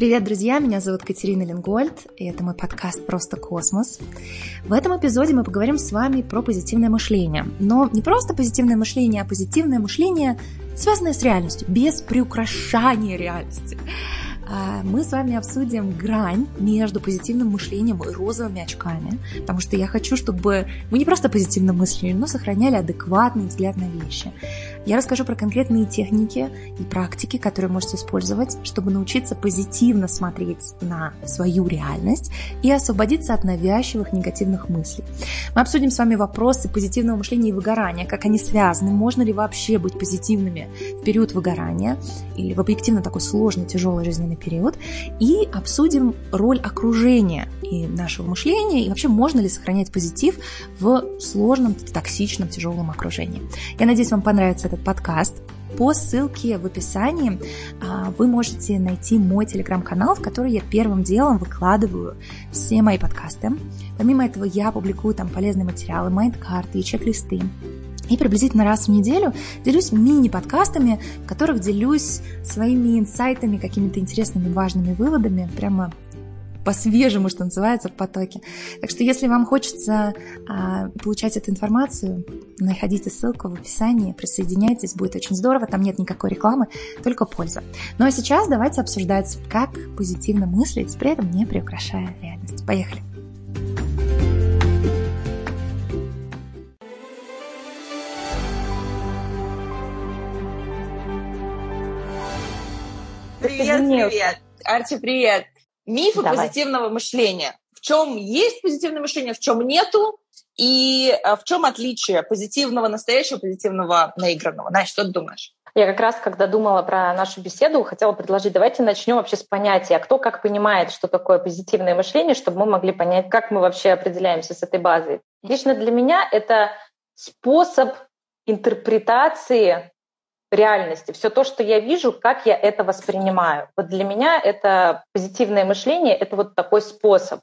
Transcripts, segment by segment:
Привет, друзья! Меня зовут Катерина Ленгольд, и это мой подкаст «Просто космос». В этом эпизоде мы поговорим с вами про позитивное мышление. Но не просто позитивное мышление, а позитивное мышление, связанное с реальностью, без приукрашания реальности. А, мы с вами обсудим грань между позитивным мышлением и розовыми очками, потому что я хочу, чтобы мы не просто позитивно мыслили, но сохраняли адекватный взгляд на вещи. Я расскажу про конкретные техники и практики, которые можете использовать, чтобы научиться позитивно смотреть на свою реальность и освободиться от навязчивых негативных мыслей. Мы обсудим с вами вопросы позитивного мышления и выгорания, как они связаны, можно ли вообще быть позитивными в период выгорания или в объективно такой сложный, тяжелый жизненный период, и обсудим роль окружения и нашего мышления, и вообще можно ли сохранять позитив в сложном, токсичном, тяжелом окружении. Я надеюсь, вам понравится этот подкаст. По ссылке в описании а, вы можете найти мой телеграм-канал, в который я первым делом выкладываю все мои подкасты. Помимо этого я публикую там полезные материалы, майнд-карты и чек-листы. И приблизительно раз в неделю делюсь мини-подкастами, в которых делюсь своими инсайтами, какими-то интересными, важными выводами, прямо по-свежему, что называется, в потоке. Так что, если вам хочется а, получать эту информацию, находите ссылку в описании, присоединяйтесь, будет очень здорово, там нет никакой рекламы, только польза. Ну а сейчас давайте обсуждать, как позитивно мыслить, при этом не приукрашая реальность. Поехали! Привет, привет. Арчи, привет. Мифы Давай. позитивного мышления. В чем есть позитивное мышление, в чем нету, и э, в чем отличие позитивного настоящего, позитивного наигранного? Настя, что ты думаешь? Я как раз, когда думала про нашу беседу, хотела предложить, давайте начнем вообще с понятия, кто как понимает, что такое позитивное мышление, чтобы мы могли понять, как мы вообще определяемся с этой базой. Лично для меня это способ интерпретации реальности, все то, что я вижу, как я это воспринимаю. Вот для меня это позитивное мышление, это вот такой способ,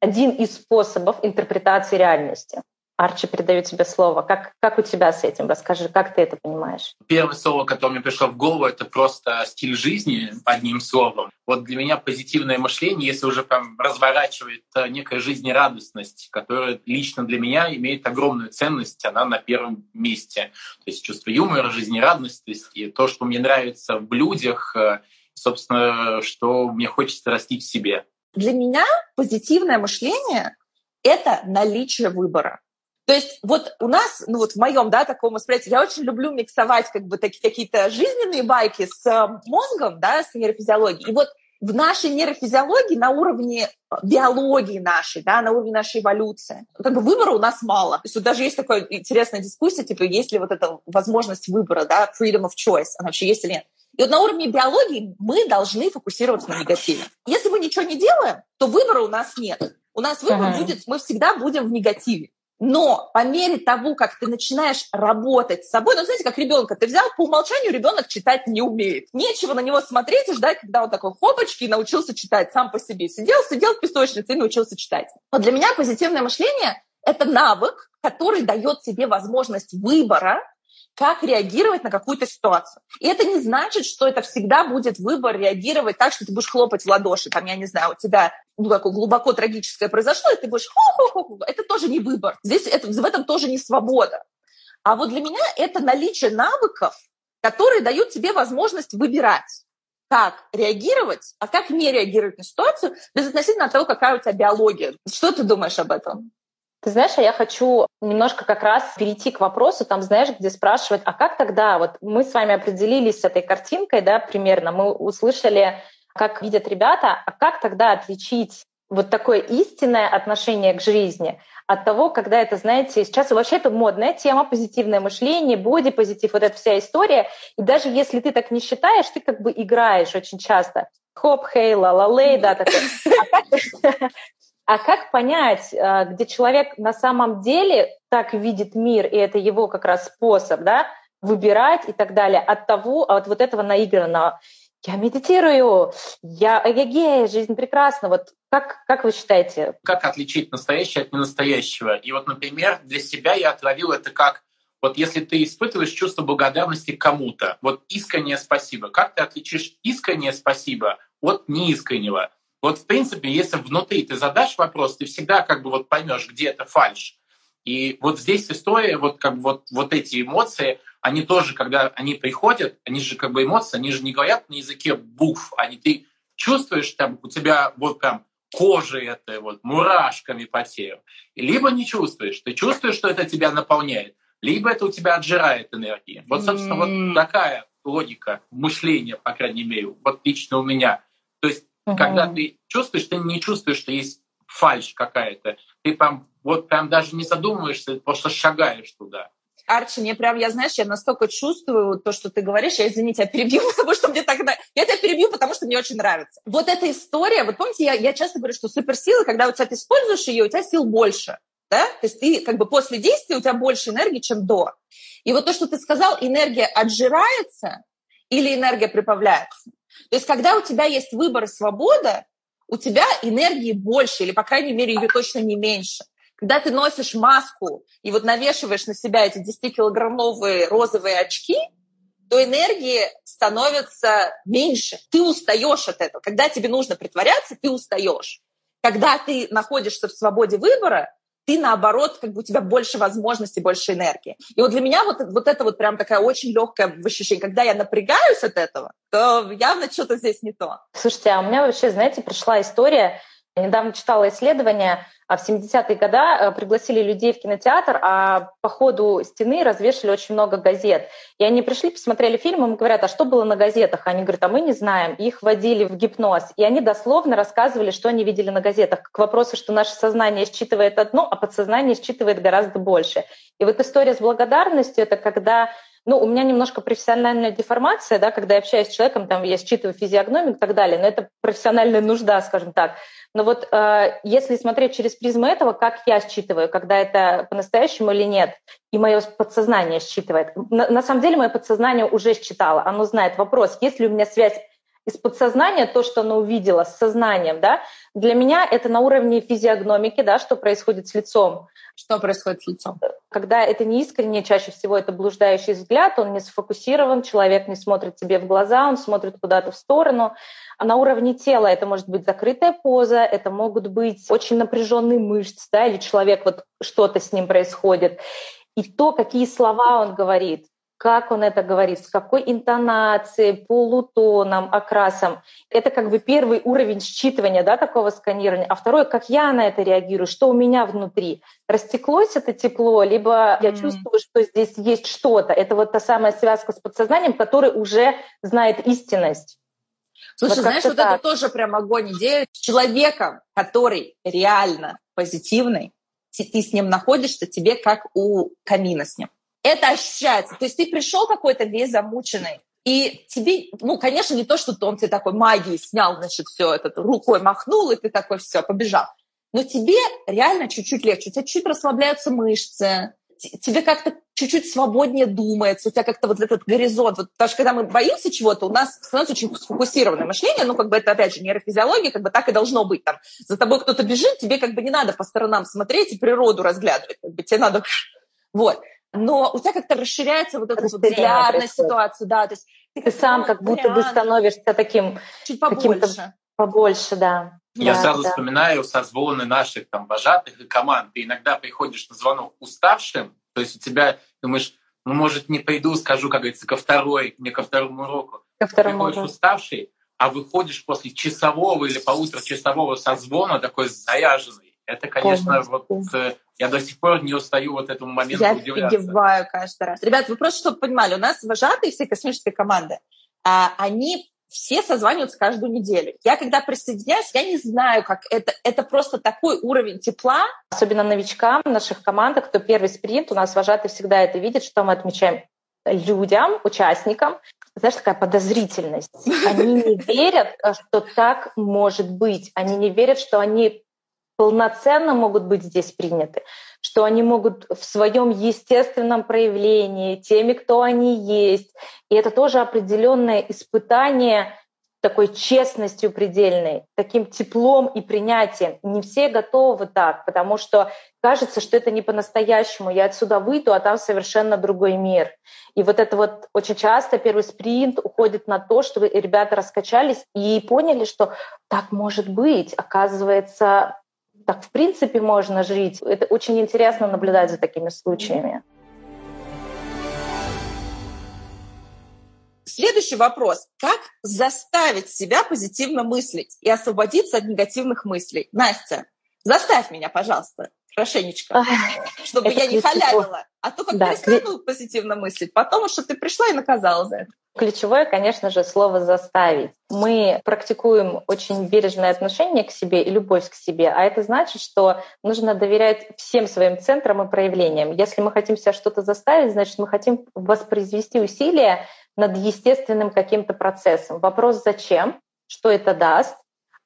один из способов интерпретации реальности. Арчи, передаю тебе слово. Как, как у тебя с этим? Расскажи, как ты это понимаешь? Первое слово, которое мне пришло в голову, это просто стиль жизни, одним словом. Вот для меня позитивное мышление, если уже прям разворачивает э, некая жизнерадостность, которая лично для меня имеет огромную ценность, она на первом месте. То есть чувство юмора, жизнерадостность и то, что мне нравится в людях, э, собственно, что мне хочется растить в себе. Для меня позитивное мышление — это наличие выбора. То есть вот у нас, ну вот в моем, да, таком восприятии, я очень люблю миксовать как бы такие какие-то жизненные байки с э, мозгом, да, с нейрофизиологией. И вот в нашей нейрофизиологии на уровне э, биологии нашей, да, на уровне нашей эволюции, как бы выбора у нас мало. То есть вот даже есть такая интересная дискуссия, типа, есть ли вот эта возможность выбора, да, freedom of choice, она вообще есть или нет. И вот на уровне биологии мы должны фокусироваться на негативе. Если мы ничего не делаем, то выбора у нас нет. У нас выбор uh-huh. будет, мы всегда будем в негативе. Но по мере того, как ты начинаешь работать с собой, ну, знаете, как ребенка, ты взял, по умолчанию ребенок читать не умеет. Нечего на него смотреть и ждать, когда он такой хопочки и научился читать сам по себе. Сидел, сидел в песочнице и научился читать. Но для меня позитивное мышление – это навык, который дает тебе возможность выбора как реагировать на какую-то ситуацию. И это не значит, что это всегда будет выбор реагировать так, что ты будешь хлопать в ладоши. Там, я не знаю, у тебя ну, такое глубоко трагическое произошло, и ты будешь хо-хо-хо. Это тоже не выбор. Здесь это, в этом тоже не свобода. А вот для меня это наличие навыков, которые дают тебе возможность выбирать как реагировать, а как не реагировать на ситуацию, безотносительно от того, какая у тебя биология. Что ты думаешь об этом? Ты знаешь, а я хочу немножко как раз перейти к вопросу, там, знаешь, где спрашивать, а как тогда, вот мы с вами определились с этой картинкой, да, примерно, мы услышали, как видят ребята, а как тогда отличить вот такое истинное отношение к жизни от того, когда это, знаете, сейчас вообще это модная тема, позитивное мышление, боди-позитив, вот эта вся история. И даже если ты так не считаешь, ты как бы играешь очень часто. Хоп, хей, ла-ла-лей, да, такой. А а как понять, э, где человек на самом деле так видит мир, и это его как раз способ, да, выбирать и так далее, от того, от вот этого наигранного. Я медитирую, я эгегея, жизнь прекрасна. Вот как, как вы считаете? Как отличить настоящее от ненастоящего? И вот, например, для себя я отловил это как вот если ты испытываешь чувство благодарности кому-то, вот искреннее спасибо, как ты отличишь искреннее спасибо от неискреннего. Вот, в принципе, если внутри ты задашь вопрос, ты всегда как бы вот поймешь, где это фальш. И вот здесь история, вот как бы вот, вот эти эмоции, они тоже, когда они приходят, они же как бы эмоции, они же не говорят на языке букв, они ты чувствуешь, там у тебя вот прям кожа это вот мурашками по телу. Либо не чувствуешь, ты чувствуешь, что это тебя наполняет, либо это у тебя отжирает энергии. Вот, собственно, вот такая логика мышления, по крайней мере, вот лично у меня. То есть, mm-hmm. когда ты чувствуешь, ты не чувствуешь, что есть фальш какая-то. Ты прям, вот прям даже не задумываешься, просто шагаешь туда. Арчи, мне прям, я, знаешь, я настолько чувствую то, что ты говоришь, я, извини, тебя перебью, потому что мне так... Я тебя перебью, потому что мне очень нравится. Вот эта история, вот помните, я, я часто говорю, что суперсила, когда у тебя ты используешь ее, у тебя сил больше. Да? То есть ты как бы после действия у тебя больше энергии, чем до. И вот то, что ты сказал, энергия отжирается или энергия прибавляется. То есть когда у тебя есть выбор и свобода, у тебя энергии больше, или, по крайней мере, ее точно не меньше. Когда ты носишь маску и вот навешиваешь на себя эти 10-килограммовые розовые очки, то энергии становится меньше. Ты устаешь от этого. Когда тебе нужно притворяться, ты устаешь. Когда ты находишься в свободе выбора, ты наоборот, как бы у тебя больше возможностей, больше энергии. И вот для меня вот, вот это вот прям такая очень легкая ощущение. Когда я напрягаюсь от этого, то явно что-то здесь не то. Слушайте, а у меня вообще, знаете, пришла история, недавно читала исследование, а в 70-е годы э, пригласили людей в кинотеатр, а по ходу стены развешали очень много газет. И они пришли, посмотрели фильм, им говорят, а что было на газетах? Они говорят, а мы не знаем. Их вводили в гипноз. И они дословно рассказывали, что они видели на газетах. К вопросу, что наше сознание считывает одно, а подсознание считывает гораздо больше. И вот история с благодарностью — это когда ну, у меня немножко профессиональная деформация, да, когда я общаюсь с человеком, там, я считываю физиогномику и так далее, но это профессиональная нужда, скажем так. Но вот э, если смотреть через призму этого, как я считываю, когда это по-настоящему или нет, и мое подсознание считывает. На, на самом деле мое подсознание уже считало, оно знает вопрос, есть ли у меня связь из подсознания, то, что оно увидело с сознанием, да, для меня это на уровне физиогномики, да, что происходит с лицом. Что происходит с лицом? Когда это не искренне, чаще всего это блуждающий взгляд, он не сфокусирован, человек не смотрит тебе в глаза, он смотрит куда-то в сторону. А на уровне тела это может быть закрытая поза, это могут быть очень напряженные мышцы, да, или человек, вот что-то с ним происходит. И то, какие слова он говорит, как он это говорит, с какой интонацией, полутоном, окрасом. Это как бы первый уровень считывания да, такого сканирования. А второе, как я на это реагирую, что у меня внутри. Растеклось это тепло, либо я чувствую, что здесь есть что-то. Это вот та самая связка с подсознанием, который уже знает истинность. Слушай, вот знаешь, вот так. это тоже прям огонь идея. Человеком, который реально позитивный, ты с ним находишься, тебе как у камина с ним это ощущается. То есть ты пришел какой-то весь замученный, и тебе, ну, конечно, не то, что он тебе такой магией снял, значит, все это рукой махнул, и ты такой, все, побежал. Но тебе реально чуть-чуть легче, у тебя чуть расслабляются мышцы, тебе как-то чуть-чуть свободнее думается, у тебя как-то вот этот горизонт. Вот, потому что когда мы боимся чего-то, у нас становится очень сфокусированное мышление, ну, как бы это, опять же, нейрофизиология, как бы так и должно быть. Там, за тобой кто-то бежит, тебе как бы не надо по сторонам смотреть и природу разглядывать, как бы тебе надо... Вот но у тебя как-то расширяется вот этот вот взгляд на ситуацию, да, то есть ты, ты сам как будто бы становишься таким чуть побольше, побольше, да. Я да, сразу да. вспоминаю созвоны наших там вожатых и команд. Ты иногда приходишь на звонок уставшим, то есть у тебя думаешь, ну, может, не пойду, скажу, как говорится, ко второй, не ко второму уроку. Ко второму приходишь уставший, а выходишь после часового или полуторачасового созвона такой заряженный. Это, конечно, Полностью. вот э, я до сих пор не устаю вот этому моменту я удивляться. Я офигеваю каждый раз. Ребят, вы просто чтобы понимали, у нас вожатые все космической команды, а, они все созваниваются каждую неделю. Я когда присоединяюсь, я не знаю, как это. Это просто такой уровень тепла. Особенно новичкам в наших командах, кто первый спринт, у нас вожатый всегда это видит, что мы отмечаем людям, участникам, знаешь, такая подозрительность. Они не верят, что так может быть. Они не верят, что они полноценно могут быть здесь приняты, что они могут в своем естественном проявлении, теми, кто они есть. И это тоже определенное испытание такой честностью предельной, таким теплом и принятием. Не все готовы так, потому что кажется, что это не по-настоящему. Я отсюда выйду, а там совершенно другой мир. И вот это вот очень часто первый спринт уходит на то, что ребята раскачались и поняли, что так может быть. Оказывается, так в принципе можно жить. Это очень интересно наблюдать за такими случаями. Следующий вопрос. Как заставить себя позитивно мыслить и освободиться от негативных мыслей? Настя, заставь меня, пожалуйста, хорошенечко, чтобы я не халявила. А то как да, перестану позитивно мыслить, потом что ты пришла и наказала за это. Ключевое, конечно же, слово «заставить». Мы практикуем очень бережное отношение к себе и любовь к себе, а это значит, что нужно доверять всем своим центрам и проявлениям. Если мы хотим себя что-то заставить, значит, мы хотим воспроизвести усилия над естественным каким-то процессом. Вопрос «зачем?», что это даст,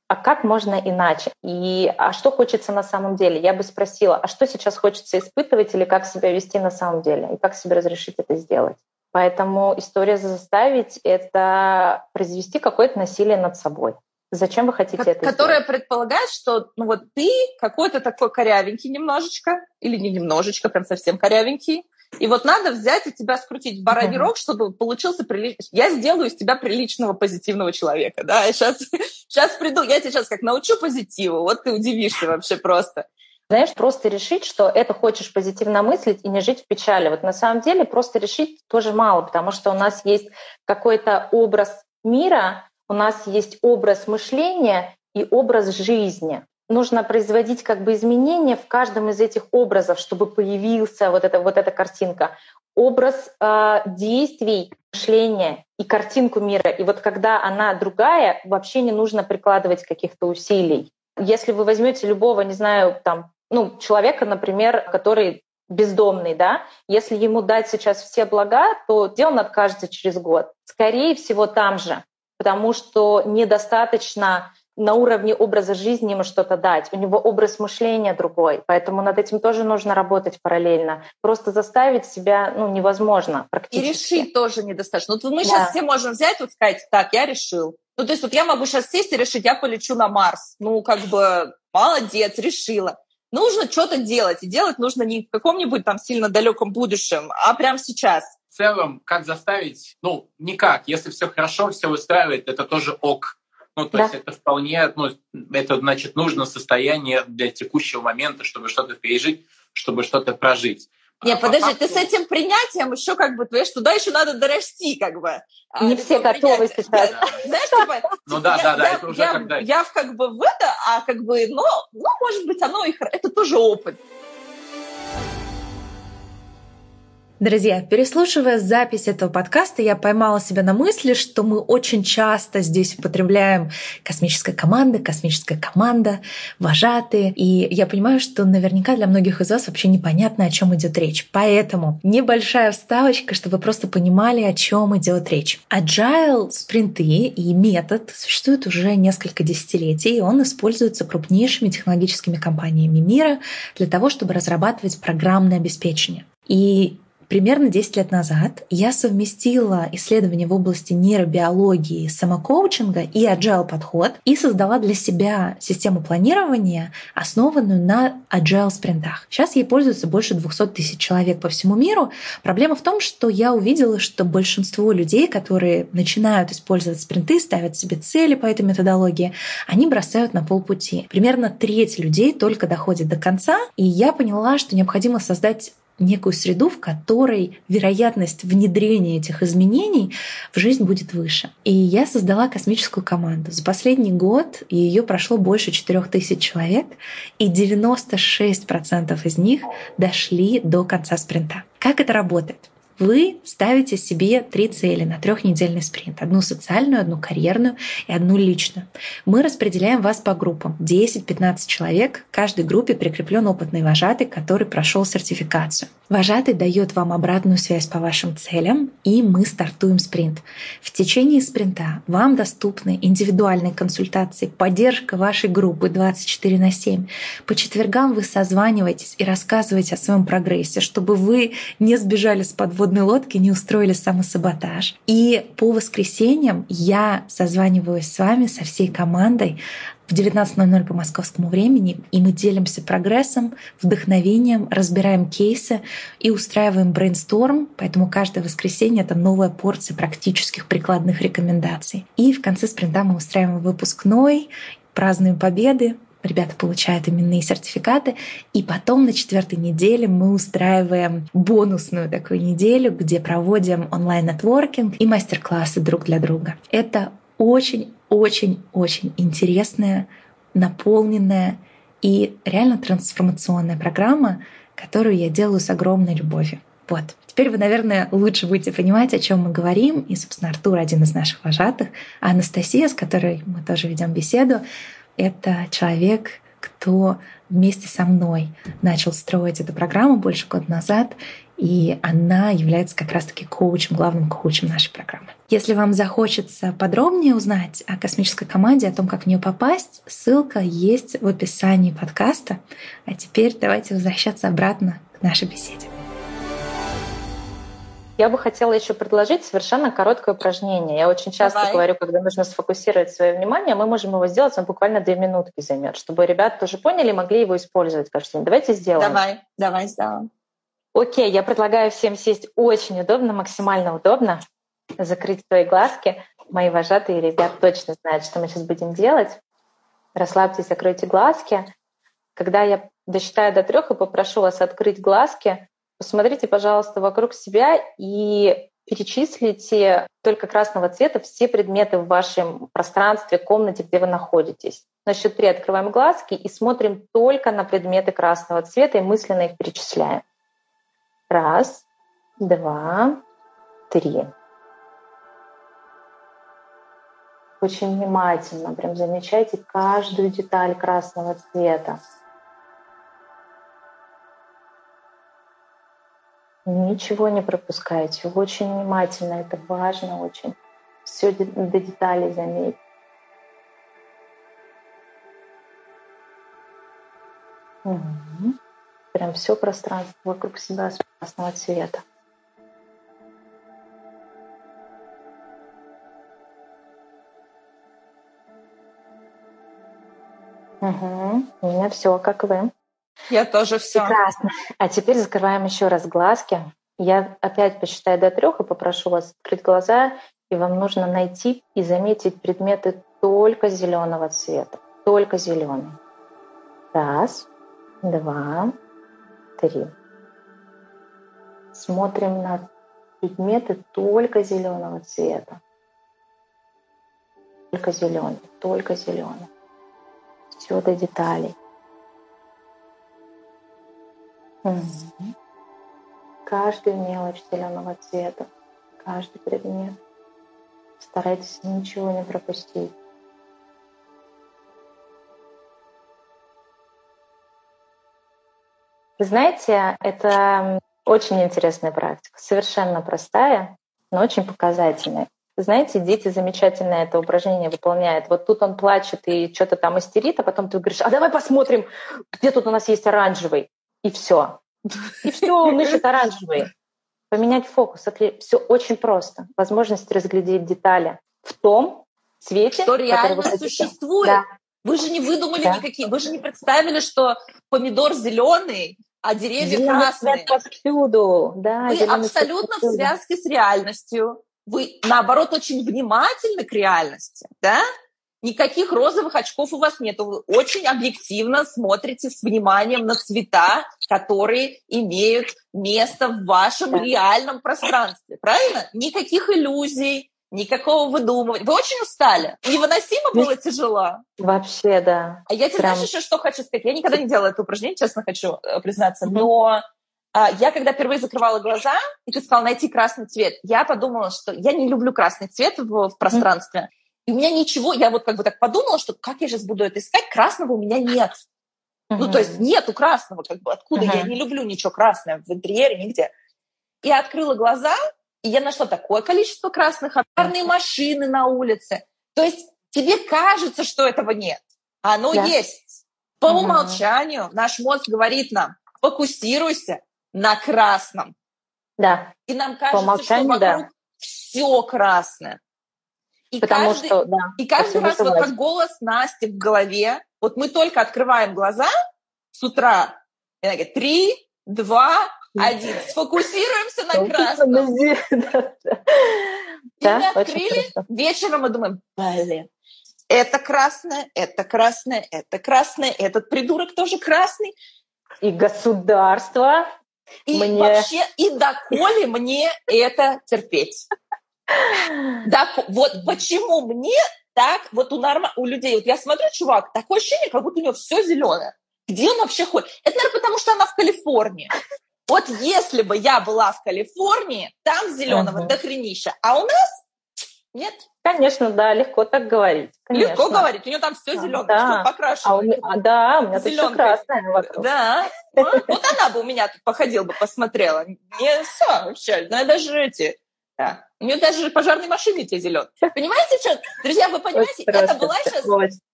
а как можно иначе? И а что хочется на самом деле? Я бы спросила, а что сейчас хочется испытывать или как себя вести на самом деле? И как себе разрешить это сделать? Поэтому история заставить — это произвести какое-то насилие над собой. Зачем вы хотите как, это Которая сделать? предполагает, что ну вот ты какой-то такой корявенький немножечко, или не немножечко, прям совсем корявенький, и вот надо взять и тебя скрутить в бараний рог, чтобы получился приличный... Я сделаю из тебя приличного, позитивного человека, да, сейчас, сейчас приду, я тебя сейчас как научу позитиву, вот ты удивишься вообще просто. Знаешь, просто решить, что это хочешь позитивно мыслить и не жить в печали. Вот на самом деле просто решить тоже мало, потому что у нас есть какой-то образ мира, у нас есть образ мышления и образ жизни нужно производить как бы изменения в каждом из этих образов, чтобы появился вот эта, вот эта картинка. Образ э, действий, мышления и картинку мира. И вот когда она другая, вообще не нужно прикладывать каких-то усилий. Если вы возьмете любого, не знаю, там, ну, человека, например, который бездомный, да, если ему дать сейчас все блага, то где он откажется через год? Скорее всего, там же, потому что недостаточно на уровне образа жизни ему что-то дать. У него образ мышления другой, поэтому над этим тоже нужно работать параллельно. Просто заставить себя ну, невозможно практически. И решить тоже недостаточно. Вот мы да. сейчас все можем взять, вот сказать, так, я решил. Ну, то есть вот я могу сейчас сесть и решить, я полечу на Марс. Ну, как бы, молодец, решила. Нужно что-то делать. И делать нужно не в каком-нибудь там сильно далеком будущем, а прямо сейчас. В целом, как заставить? Ну, никак. Если все хорошо, все устраивает, это тоже ок ну, то да. есть это вполне, ну, это значит нужно состояние для текущего момента, чтобы что-то пережить, чтобы что-то прожить. Не, а подожди, ты с этим принятием еще как бы, понимаешь, туда еще надо дорасти, как бы. А, Не все готовы сейчас. Знаешь, типа, ну да, да, да, это уже когда... Я как бы в это, а как бы, ну, ну, может быть, оно и это тоже опыт. Друзья, переслушивая запись этого подкаста, я поймала себя на мысли, что мы очень часто здесь употребляем космическая команда, космическая команда, вожатые. И я понимаю, что наверняка для многих из вас вообще непонятно, о чем идет речь. Поэтому небольшая вставочка, чтобы вы просто понимали, о чем идет речь. Agile спринты и метод существуют уже несколько десятилетий, и он используется крупнейшими технологическими компаниями мира для того, чтобы разрабатывать программное обеспечение. И Примерно 10 лет назад я совместила исследования в области нейробиологии, самокоучинга и agile подход и создала для себя систему планирования, основанную на agile спринтах. Сейчас ей пользуются больше 200 тысяч человек по всему миру. Проблема в том, что я увидела, что большинство людей, которые начинают использовать спринты, ставят себе цели по этой методологии, они бросают на полпути. Примерно треть людей только доходит до конца, и я поняла, что необходимо создать некую среду, в которой вероятность внедрения этих изменений в жизнь будет выше. И я создала космическую команду. За последний год ее прошло больше 4000 человек, и 96% из них дошли до конца спринта. Как это работает? Вы ставите себе три цели на трехнедельный спринт. Одну социальную, одну карьерную и одну личную. Мы распределяем вас по группам. 10-15 человек. В каждой группе прикреплен опытный вожатый, который прошел сертификацию. Вожатый дает вам обратную связь по вашим целям, и мы стартуем спринт. В течение спринта вам доступны индивидуальные консультации, поддержка вашей группы 24 на 7. По четвергам вы созваниваетесь и рассказываете о своем прогрессе, чтобы вы не сбежали с подводной подводной лодке не устроили самосаботаж. И по воскресеньям я созваниваюсь с вами, со всей командой в 19.00 по московскому времени, и мы делимся прогрессом, вдохновением, разбираем кейсы и устраиваем брейнсторм, поэтому каждое воскресенье — это новая порция практических прикладных рекомендаций. И в конце спринта мы устраиваем выпускной, празднуем победы, ребята получают именные сертификаты. И потом на четвертой неделе мы устраиваем бонусную такую неделю, где проводим онлайн-нетворкинг и мастер-классы друг для друга. Это очень-очень-очень интересная, наполненная и реально трансформационная программа, которую я делаю с огромной любовью. Вот. Теперь вы, наверное, лучше будете понимать, о чем мы говорим. И, собственно, Артур один из наших вожатых, а Анастасия, с которой мы тоже ведем беседу, это человек, кто вместе со мной начал строить эту программу больше года назад, и она является как раз-таки коучем, главным коучем нашей программы. Если вам захочется подробнее узнать о космической команде, о том, как в нее попасть, ссылка есть в описании подкаста. А теперь давайте возвращаться обратно к нашей беседе. Я бы хотела еще предложить совершенно короткое упражнение. Я очень часто Давай. говорю, когда нужно сфокусировать свое внимание, мы можем его сделать, он буквально две минутки займет, чтобы ребята тоже поняли и могли его использовать каждый день. Давайте сделаем. Давай, давай сделаем. Окей, я предлагаю всем сесть очень удобно, максимально удобно, закрыть свои глазки. Мои вожатые ребят точно знают, что мы сейчас будем делать. Расслабьтесь, закройте глазки. Когда я досчитаю до трех и попрошу вас открыть глазки, Посмотрите, пожалуйста, вокруг себя и перечислите только красного цвета все предметы в вашем пространстве, комнате, где вы находитесь. На счет три открываем глазки и смотрим только на предметы красного цвета и мысленно их перечисляем. Раз, два, три. Очень внимательно, прям замечайте каждую деталь красного цвета. Ничего не пропускайте, очень внимательно, это важно очень. Все до деталей заметь. Угу. Прям все пространство вокруг себя с красного цвета. Угу. У меня все, как вы. Я тоже все. Прекрасно. А теперь закрываем еще раз глазки. Я опять посчитаю до трех и попрошу вас открыть глаза, и вам нужно найти и заметить предметы только зеленого цвета. Только зеленый. Раз, два, три. Смотрим на предметы только зеленого цвета. Только зеленый, только зеленый. Все до деталей. Угу. Каждую мелочь зеленого цвета, каждый предмет. Старайтесь ничего не пропустить. Вы знаете, это очень интересная практика, совершенно простая, но очень показательная. Знаете, дети замечательно это упражнение выполняют. Вот тут он плачет и что-то там истерит, а потом ты говоришь, а давай посмотрим, где тут у нас есть оранжевый и все. И все, он ищет оранжевый. Поменять фокус. Все очень просто. Возможность разглядеть детали в том цвете, что реально существует. Да. Вы же не выдумали да. никакие, вы же не представили, что помидор зеленый, а деревья зеленый красные. повсюду. Да, вы абсолютно в связке с реальностью. Вы, наоборот, очень внимательны к реальности, да? Никаких розовых очков у вас нет. Вы очень объективно смотрите с вниманием на цвета, которые имеют место в вашем реальном пространстве. Правильно? Никаких иллюзий, никакого выдумывания. Вы очень устали. Невыносимо было тяжело. Вообще, да. А я тебе Прям... знаешь еще что хочу сказать? Я никогда не делала это упражнение, честно хочу э, признаться, mm-hmm. но а, я когда впервые закрывала глаза, и ты сказала найти красный цвет, я подумала, что я не люблю красный цвет в, в пространстве. И у меня ничего, я вот как бы так подумала, что как я сейчас буду это искать, красного у меня нет. Uh-huh. Ну, то есть нету красного, как бы откуда uh-huh. я не люблю ничего красного в интерьере, нигде. И открыла глаза, и я нашла такое количество красных, парные машины на улице. То есть тебе кажется, что этого нет, а оно yeah. есть. По uh-huh. умолчанию наш мозг говорит нам, фокусируйся на красном. Да. И нам кажется, что вокруг да. все красное. И Потому каждый, что, да, и каждый раз вот как голос Насти в голове, вот мы только открываем глаза с утра, и она говорит, три, два, один. Сфокусируемся на красном. И мы открыли, вечером мы думаем, блин, это красное, это красное, это красное, этот придурок тоже красный. И государство. И мне... вообще, и доколе мне это терпеть? Да, вот почему мне так, вот у, норм... у людей, вот я смотрю, чувак, такое ощущение, как будто у него все зеленое. Где он вообще ходит? Это, наверное, потому что она в Калифорнии. Вот если бы я была в Калифорнии, там зеленого uh-huh. дохренища, а у нас нет. Конечно, да, легко так говорить. Конечно. Lегко говорить, у нее там все зеленое, да. все покрашено. А у меня, да, у меня тут все красное вокруг. Да, вот она бы у меня тут походила бы, посмотрела. Не все вообще, ну даже эти, да. У нее даже пожарной машины те зеленые. Понимаете, что? Друзья, вы понимаете, это была сейчас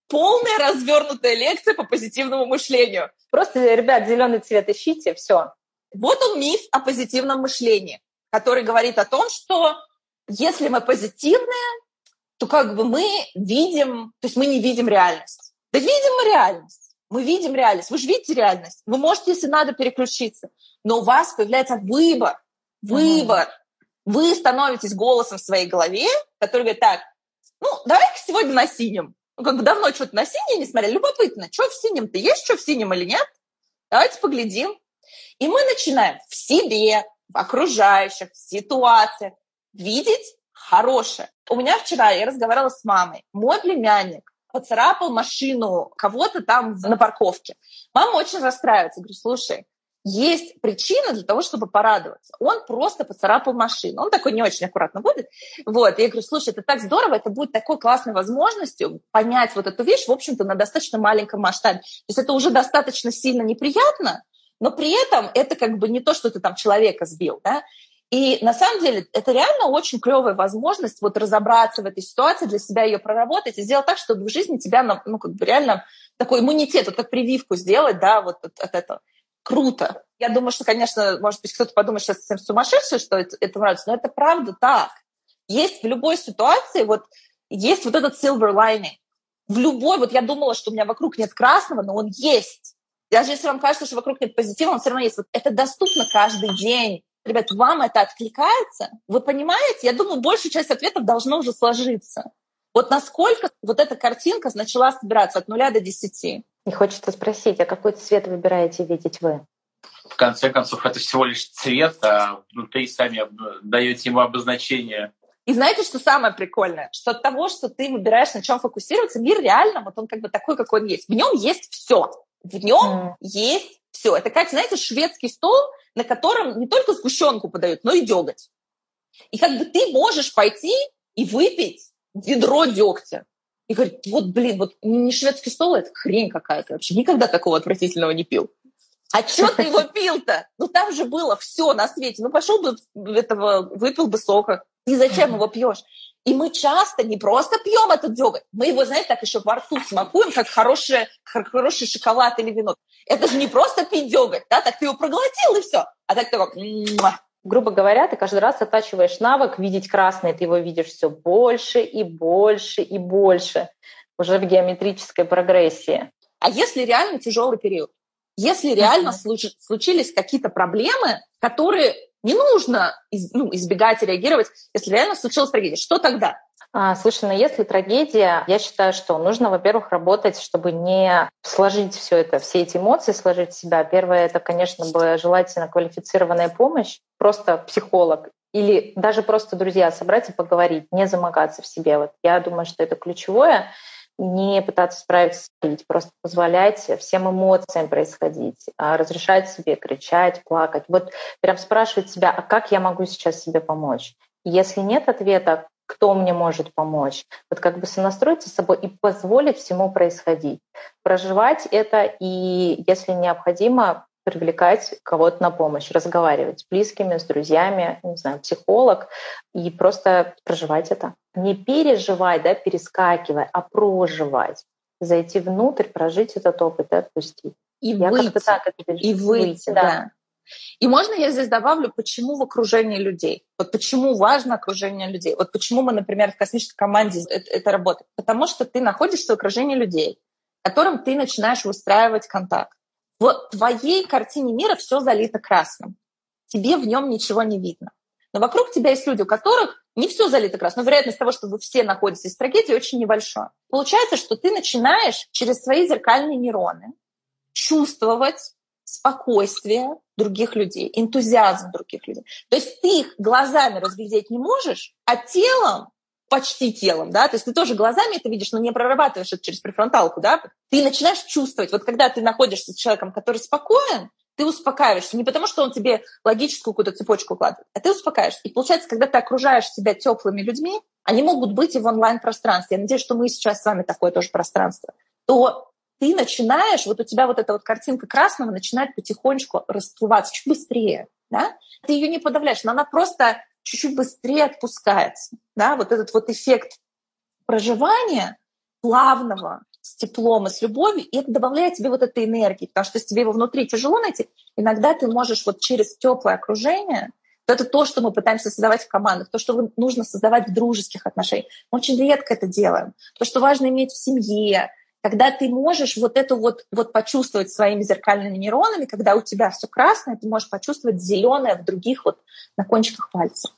полная развернутая лекция по позитивному мышлению. Просто, ребят, зеленый цвет ищите, все. Вот он миф о позитивном мышлении, который говорит о том, что если мы позитивные, то как бы мы видим, то есть мы не видим реальность. Да видим мы реальность. Мы видим реальность. Вы же видите реальность. Вы можете, если надо, переключиться. Но у вас появляется выбор. Выбор. Mm-hmm. Вы становитесь голосом в своей голове, который говорит, так, ну, давай-ка сегодня на синем. Ну, как бы давно что-то на синее не смотрели. Любопытно, что в синем-то? Есть что в синем или нет? Давайте поглядим. И мы начинаем в себе, в окружающих, в ситуациях видеть хорошее. У меня вчера, я разговаривала с мамой, мой племянник поцарапал машину кого-то там на парковке. Мама очень расстраивается. Говорю, слушай, есть причина для того, чтобы порадоваться. Он просто поцарапал машину. Он такой не очень аккуратно будет. Вот. Я говорю, слушай, это так здорово, это будет такой классной возможностью понять вот эту вещь, в общем-то, на достаточно маленьком масштабе. То есть это уже достаточно сильно неприятно, но при этом это как бы не то, что ты там человека сбил, да, и на самом деле это реально очень клевая возможность вот разобраться в этой ситуации, для себя ее проработать и сделать так, чтобы в жизни тебя, ну, как бы реально такой иммунитет, вот как прививку сделать, да, вот от, от этого. Круто. Я думаю, что, конечно, может быть, кто-то подумает сейчас совсем сумасшедший, что это, это нравится, но это правда так. Есть в любой ситуации, вот есть вот этот silver lining. В любой, вот я думала, что у меня вокруг нет красного, но он есть. Даже если вам кажется, что вокруг нет позитива, он все равно есть. Вот это доступно каждый день. Ребят, вам это откликается? Вы понимаете? Я думаю, большая часть ответов должно уже сложиться. Вот насколько вот эта картинка начала собираться от нуля до десяти? И хочется спросить, а какой цвет выбираете видеть вы? В конце концов, это всего лишь цвет, а внутри сами даете ему обозначение. И знаете, что самое прикольное? Что от того, что ты выбираешь, на чем фокусироваться, мир реально, вот он как бы такой, какой он есть. В нем есть все. В нем mm. есть все. Это как, знаете, шведский стол, на котором не только сгущенку подают, но и деготь. И как бы ты можешь пойти и выпить ведро дегтя. И говорит, вот, блин, вот не шведский стол, это хрень какая-то. Вообще никогда такого отвратительного не пил. А что ты его пил-то? Ну там же было все на свете. Ну пошел бы этого, выпил бы сока. И зачем его пьешь? И мы часто не просто пьем этот деготь, мы его, знаете, так еще во рту смакуем, как хороший, хороший шоколад или вино. Это же не просто пить деготь, да, так ты его проглотил и все. А так ты его... Грубо говоря, ты каждый раз оттачиваешь навык видеть красный, ты его видишь все больше и больше и больше уже в геометрической прогрессии. А если реально тяжелый период? Если реально uh-huh. случились какие-то проблемы, которые не нужно ну, избегать и реагировать, если реально случилась трагедия. Что тогда? А, слушай, ну если трагедия, я считаю, что нужно, во-первых, работать, чтобы не сложить все это, все эти эмоции сложить в себя. Первое, это, конечно, бы желательно квалифицированная помощь, просто психолог или даже просто друзья собрать и поговорить, не замыкаться в себе. Вот я думаю, что это ключевое не пытаться справиться, просто позволять всем эмоциям происходить, а разрешать себе кричать, плакать. Вот прям спрашивать себя, а как я могу сейчас себе помочь? Если нет ответа, кто мне может помочь? Вот как бы сонастроиться с собой и позволить всему происходить. Проживать это и, если необходимо, привлекать кого-то на помощь, разговаривать с близкими, с друзьями, не знаю, психолог, и просто проживать это. Не переживать, да, перескакивая, а проживать. Зайти внутрь, прожить этот опыт и отпустить. И Я выйти. Так это и выйти, выйти да. да. И можно я здесь добавлю, почему в окружении людей? Вот почему важно окружение людей? Вот почему мы, например, в космической команде это, это работает? Потому что ты находишься в окружении людей, которым ты начинаешь выстраивать контакт. В твоей картине мира все залито красным. Тебе в нем ничего не видно. Но вокруг тебя есть люди, у которых не все залито красным. Но вероятность того, что вы все находитесь в трагедии, очень небольшая. Получается, что ты начинаешь через свои зеркальные нейроны чувствовать спокойствие других людей, энтузиазм других людей. То есть ты их глазами разглядеть не можешь, а телом, почти телом, да, то есть ты тоже глазами это видишь, но не прорабатываешь это через префронталку, да, ты начинаешь чувствовать, вот когда ты находишься с человеком, который спокоен, ты успокаиваешься. Не потому, что он тебе логическую какую-то цепочку укладывает, а ты успокаиваешься. И получается, когда ты окружаешь себя теплыми людьми, они могут быть и в онлайн-пространстве. Я надеюсь, что мы сейчас с вами такое тоже пространство. То ты начинаешь, вот у тебя вот эта вот картинка красного начинает потихонечку расплываться чуть быстрее, да? Ты ее не подавляешь, но она просто чуть-чуть быстрее отпускается, да? Вот этот вот эффект проживания плавного, с теплом и с любовью, и это добавляет тебе вот этой энергии, потому что если тебе его внутри тяжело найти, иногда ты можешь вот через теплое окружение, то это то, что мы пытаемся создавать в командах, то, что нужно создавать в дружеских отношениях. Мы очень редко это делаем. То, что важно иметь в семье, когда ты можешь вот это вот, вот почувствовать своими зеркальными нейронами, когда у тебя все красное, ты можешь почувствовать зеленое в других вот на кончиках пальцев.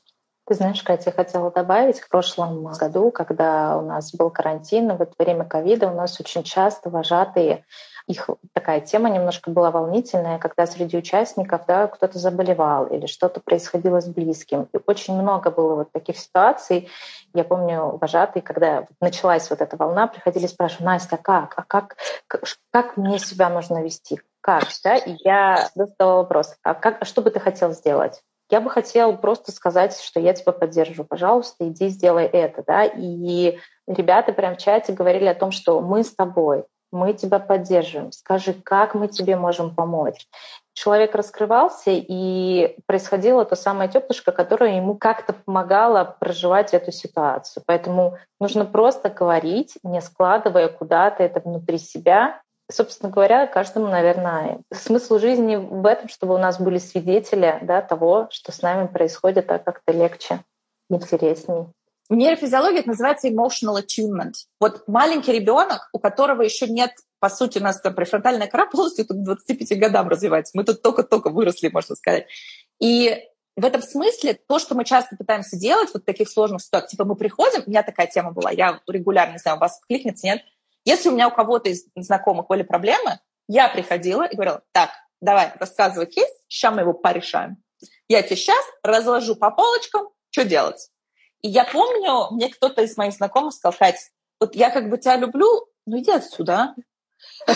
Ты знаешь, Катя, я хотела добавить, в прошлом году, когда у нас был карантин, в это время ковида у нас очень часто вожатые, их такая тема немножко была волнительная, когда среди участников да, кто-то заболевал или что-то происходило с близким. И очень много было вот таких ситуаций. Я помню, вожатые, когда началась вот эта волна, приходили спрашивать, Настя, а как? А как, как мне себя нужно вести? Как? Да? И я задавала вопрос, а как, а что бы ты хотел сделать? Я бы хотела просто сказать, что я тебя поддерживаю, пожалуйста, иди сделай это, да, и ребята прям в чате говорили о том, что мы с тобой, мы тебя поддерживаем, скажи, как мы тебе можем помочь. Человек раскрывался, и происходило то самое теплышко, которое ему как-то помогало проживать эту ситуацию. Поэтому нужно просто говорить, не складывая куда-то это внутри себя, собственно говоря, каждому, наверное, смысл жизни в этом, чтобы у нас были свидетели да, того, что с нами происходит, а как-то легче, интересней. В нейрофизиологии это называется emotional attunement. Вот маленький ребенок, у которого еще нет, по сути, у нас там префронтальная кора полностью к 25 годам развивается. Мы тут только-только выросли, можно сказать. И в этом смысле то, что мы часто пытаемся делать вот в таких сложных ситуациях, типа мы приходим, у меня такая тема была, я регулярно, не знаю, у вас кликнется, нет, если у меня у кого-то из знакомых были проблемы, я приходила и говорила, так, давай, рассказывай кейс, сейчас мы его порешаем. Я тебе сейчас разложу по полочкам, что делать. И я помню, мне кто-то из моих знакомых сказал, Катя, вот я как бы тебя люблю, ну иди отсюда.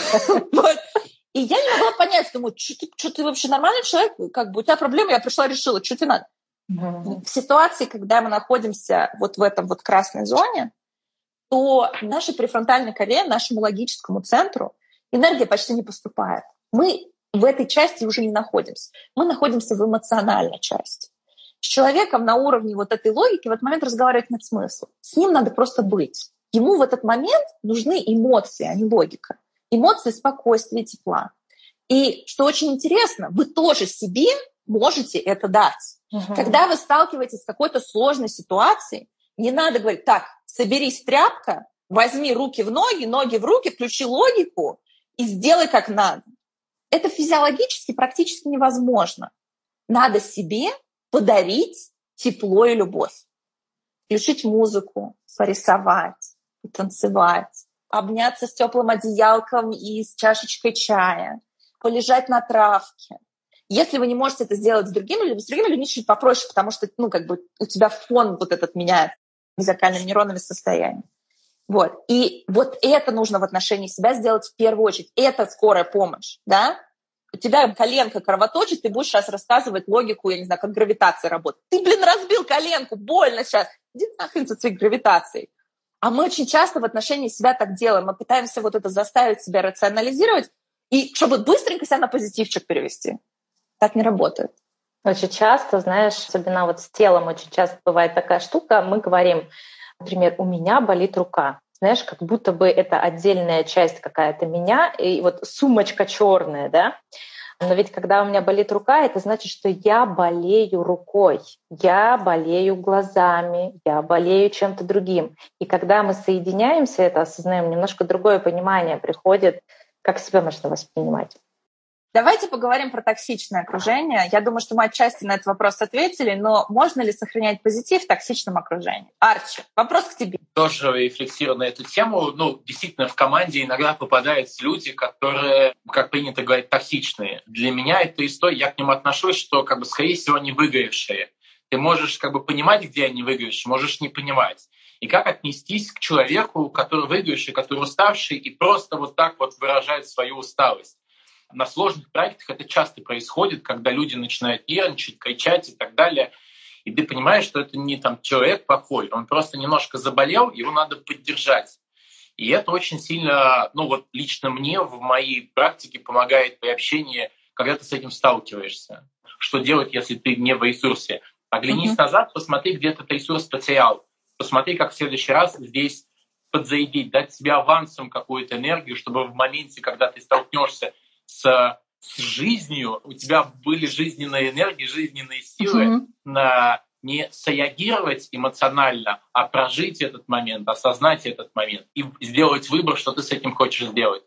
И я не могла понять, думаю, что ты вообще нормальный человек, как бы у тебя проблемы, я пришла, решила, что тебе надо. В ситуации, когда мы находимся вот в этом вот красной зоне, то нашей префронтальной коре, нашему логическому центру энергия почти не поступает. Мы в этой части уже не находимся. Мы находимся в эмоциональной части. С человеком на уровне вот этой логики в этот момент разговаривать нет смысла. С ним надо просто быть. Ему в этот момент нужны эмоции, а не логика. Эмоции спокойствия, тепла. И что очень интересно, вы тоже себе можете это дать. Угу. Когда вы сталкиваетесь с какой-то сложной ситуацией, не надо говорить, так, соберись тряпка, возьми руки в ноги, ноги в руки, включи логику и сделай как надо. Это физиологически практически невозможно. Надо себе подарить тепло и любовь. Включить музыку, порисовать, потанцевать, обняться с теплым одеялком и с чашечкой чая, полежать на травке. Если вы не можете это сделать с другими людьми, с другими людьми чуть попроще, потому что ну, как бы у тебя фон вот этот меняется зеркальными нейронами состояние. Вот. И вот это нужно в отношении себя сделать в первую очередь. Это скорая помощь, да? У тебя коленка кровоточит, ты будешь сейчас рассказывать логику, я не знаю, как гравитация работает. Ты, блин, разбил коленку, больно сейчас. Иди нахрен со своей гравитацией. А мы очень часто в отношении себя так делаем. Мы пытаемся вот это заставить себя рационализировать, и чтобы быстренько себя на позитивчик перевести. Так не работает. Очень часто, знаешь, особенно вот с телом очень часто бывает такая штука, мы говорим, например, у меня болит рука. Знаешь, как будто бы это отдельная часть какая-то меня, и вот сумочка черная, да, Но ведь когда у меня болит рука, это значит, что я болею рукой, я болею глазами, я болею чем-то другим. И когда мы соединяемся, это осознаем, немножко другое понимание приходит, как себя можно воспринимать. Давайте поговорим про токсичное окружение. Я думаю, что мы отчасти на этот вопрос ответили, но можно ли сохранять позитив в токсичном окружении? Арчи, вопрос к тебе. Тоже рефлексирую на эту тему. Ну, действительно, в команде иногда попадаются люди, которые, как принято говорить, токсичные. Для меня эта история, я к ним отношусь, что, как бы, скорее всего, они выгоревшие. Ты можешь как бы понимать, где они выгоревшие, можешь не понимать. И как отнестись к человеку, который выгоревший, который уставший, и просто вот так вот выражает свою усталость на сложных проектах это часто происходит, когда люди начинают нервничать, кричать и так далее. И ты понимаешь, что это не там человек плохой, он просто немножко заболел, его надо поддержать. И это очень сильно, ну вот лично мне в моей практике помогает при общении, когда ты с этим сталкиваешься. Что делать, если ты не в ресурсе? Оглянись mm-hmm. назад, посмотри, где ты этот ресурс потерял. Посмотри, как в следующий раз здесь подзаявить, дать себе авансом какую-то энергию, чтобы в моменте, когда ты столкнешься с, с жизнью, у тебя были жизненные энергии, жизненные силы mm-hmm. на не среагировать эмоционально, а прожить этот момент, осознать этот момент и сделать выбор, что ты с этим хочешь сделать.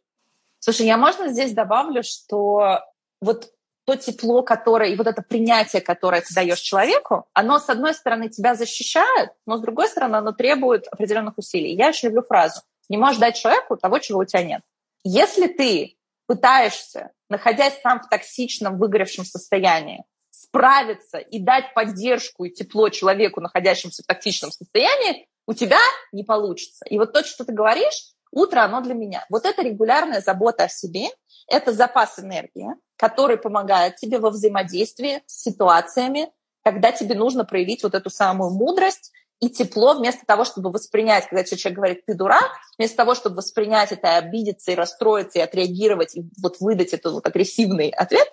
Слушай, я можно здесь добавлю, что вот то тепло, которое и вот это принятие, которое ты даешь человеку, оно, с одной стороны, тебя защищает, но с другой стороны, оно требует определенных усилий. Я очень люблю фразу «не можешь дать человеку того, чего у тебя нет». Если ты пытаешься, находясь сам в токсичном, выгоревшем состоянии, справиться и дать поддержку и тепло человеку, находящемуся в токсичном состоянии, у тебя не получится. И вот то, что ты говоришь, утро, оно для меня. Вот это регулярная забота о себе, это запас энергии, который помогает тебе во взаимодействии с ситуациями, когда тебе нужно проявить вот эту самую мудрость и тепло, вместо того, чтобы воспринять, когда человек говорит, ты дурак, вместо того, чтобы воспринять это и обидеться, и расстроиться, и отреагировать, и вот выдать этот вот агрессивный ответ,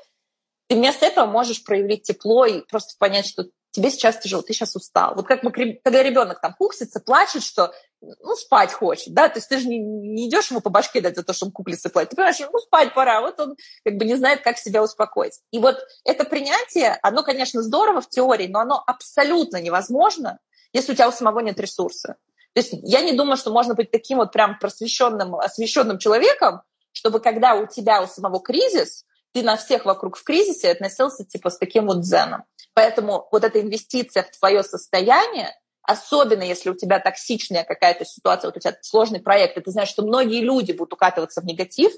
ты вместо этого можешь проявить тепло и просто понять, что тебе сейчас тяжело, ты сейчас устал. Вот как мы, когда ребенок там куксится, плачет, что ну, спать хочет, да, то есть ты же не, не идешь ему по башке дать за то, что он куклится плачет, ты понимаешь, ну, спать пора, вот он как бы не знает, как себя успокоить. И вот это принятие, оно, конечно, здорово в теории, но оно абсолютно невозможно, если у тебя у самого нет ресурса. То есть я не думаю, что можно быть таким вот прям просвещенным, освещенным человеком, чтобы когда у тебя у самого кризис, ты на всех вокруг в кризисе относился типа с таким вот дзеном. Поэтому вот эта инвестиция в твое состояние, особенно если у тебя токсичная какая-то ситуация, вот у тебя сложный проект, ты знаешь, что многие люди будут укатываться в негатив,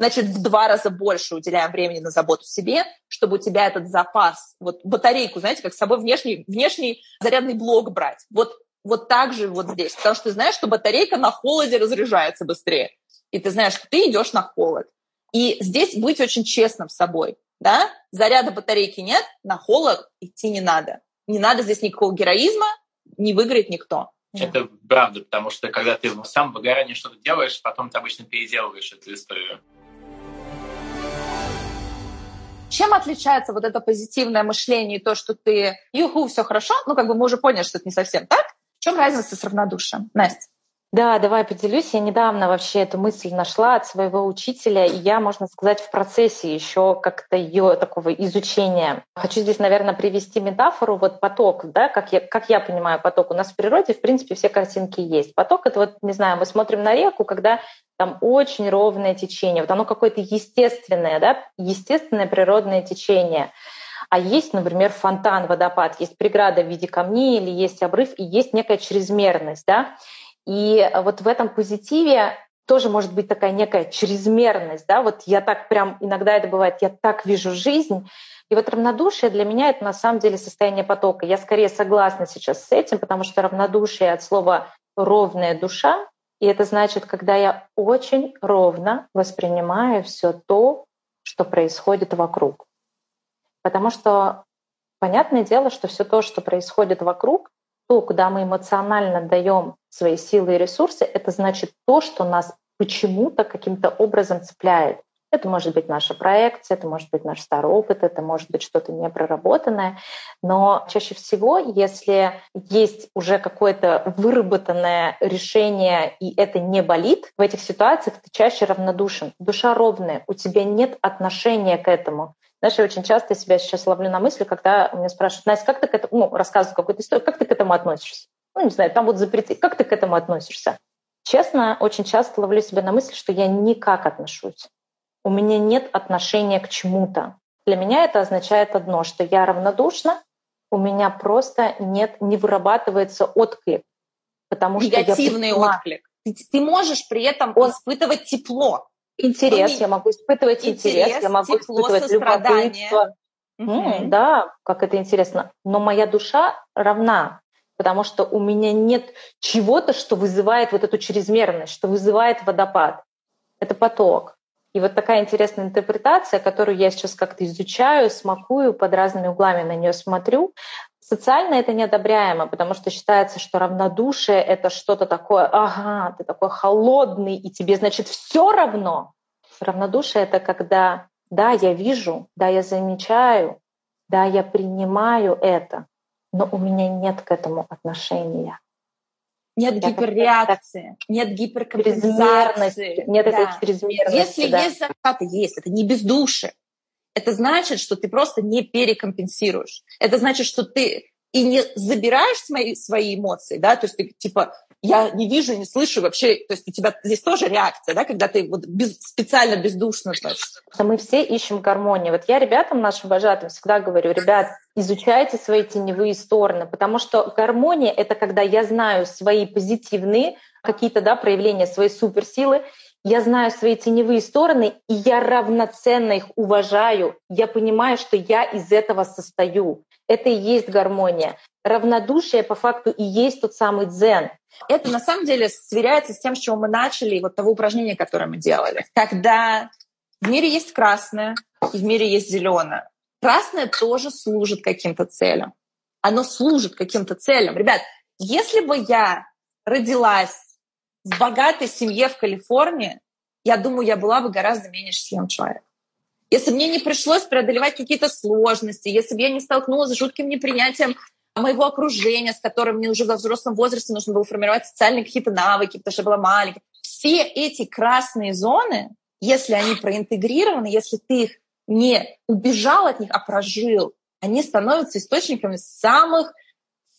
значит, в два раза больше уделяем времени на заботу себе, чтобы у тебя этот запас, вот батарейку, знаете, как с собой внешний, внешний зарядный блок брать. Вот, вот так же вот здесь. Потому что ты знаешь, что батарейка на холоде разряжается быстрее. И ты знаешь, что ты идешь на холод. И здесь быть очень честным с собой. Да? Заряда батарейки нет, на холод идти не надо. Не надо здесь никакого героизма, не выиграет никто. Это правда, потому что когда ты сам в выгорании что-то делаешь, потом ты обычно переделываешь эту историю. Чем отличается вот это позитивное мышление и то, что ты, юху, все хорошо, ну, как бы мы уже поняли, что это не совсем так. В чем разница с равнодушием? Настя? Да, давай поделюсь. Я недавно вообще эту мысль нашла от своего учителя, и я, можно сказать, в процессе еще как-то ее такого изучения. Хочу здесь, наверное, привести метафору. Вот поток, да, как я, как я понимаю поток. У нас в природе, в принципе, все картинки есть. Поток — это вот, не знаю, мы смотрим на реку, когда там очень ровное течение. Вот оно какое-то естественное, да, естественное природное течение. А есть, например, фонтан, водопад, есть преграда в виде камней или есть обрыв, и есть некая чрезмерность, да. И вот в этом позитиве тоже может быть такая некая чрезмерность, да, вот я так прям, иногда это бывает, я так вижу жизнь, и вот равнодушие для меня это на самом деле состояние потока. Я скорее согласна сейчас с этим, потому что равнодушие от слова ровная душа, и это значит, когда я очень ровно воспринимаю все то, что происходит вокруг. Потому что понятное дело, что все то, что происходит вокруг, то, куда мы эмоционально даем свои силы и ресурсы, это значит то, что нас почему-то каким-то образом цепляет. Это может быть наша проекция, это может быть наш старый опыт, это может быть что-то непроработанное. Но чаще всего, если есть уже какое-то выработанное решение, и это не болит, в этих ситуациях ты чаще равнодушен. Душа ровная, у тебя нет отношения к этому. Знаешь, я очень часто себя сейчас ловлю на мысли, когда меня спрашивают, Настя, как ты к этому, ну, рассказывают какую-то историю, как ты к этому относишься? Ну, не знаю, там вот запрети, как ты к этому относишься? Честно, очень часто ловлю себя на мысли, что я никак отношусь. У меня нет отношения к чему-то. Для меня это означает одно, что я равнодушна, у меня просто нет, не вырабатывается отклик. Потому Негативный что я отклик. Ты, ты можешь при этом Он... испытывать тепло. Интерес, я могу испытывать интерес, интерес я могу испытывать любопытство. Mm-hmm. Да, как это интересно. Но моя душа равна, потому что у меня нет чего-то, что вызывает вот эту чрезмерность, что вызывает водопад. Это поток. И вот такая интересная интерпретация, которую я сейчас как-то изучаю, смакую, под разными углами на нее смотрю, Социально это неодобряемо, потому что считается, что равнодушие — это что-то такое, ага, ты такой холодный, и тебе, значит, все равно. Равнодушие — это когда, да, я вижу, да, я замечаю, да, я принимаю это, но у меня нет к этому отношения. Нет я гиперреакции, нет гиперкомпенсации. Нет да. этой чрезмерности. Если да. есть захваты, есть, это не бездушие это значит, что ты просто не перекомпенсируешь. Это значит, что ты и не забираешь свои, свои эмоции, да, то есть ты типа я не вижу, не слышу вообще, то есть у тебя здесь тоже реакция, да, когда ты вот без, специально бездушно, значит. Мы все ищем гармонию. Вот я ребятам нашим вожатым всегда говорю, ребят, изучайте свои теневые стороны, потому что гармония — это когда я знаю свои позитивные какие-то да, проявления своей суперсилы, я знаю свои теневые стороны, и я равноценно их уважаю. Я понимаю, что я из этого состою. Это и есть гармония. Равнодушие по факту и есть тот самый дзен. Это на самом деле сверяется с тем, с чего мы начали, вот того упражнения, которое мы делали. Когда в мире есть красное, и в мире есть зеленое. Красное тоже служит каким-то целям. Оно служит каким-то целям. Ребят, если бы я родилась в богатой семье в Калифорнии, я думаю, я была бы гораздо менее счастливым человеком. Если бы мне не пришлось преодолевать какие-то сложности, если бы я не столкнулась с жутким непринятием моего окружения, с которым мне уже во взрослом возрасте нужно было формировать социальные какие-то навыки, потому что я была маленькая. Все эти красные зоны, если они проинтегрированы, если ты их не убежал от них, а прожил, они становятся источниками самых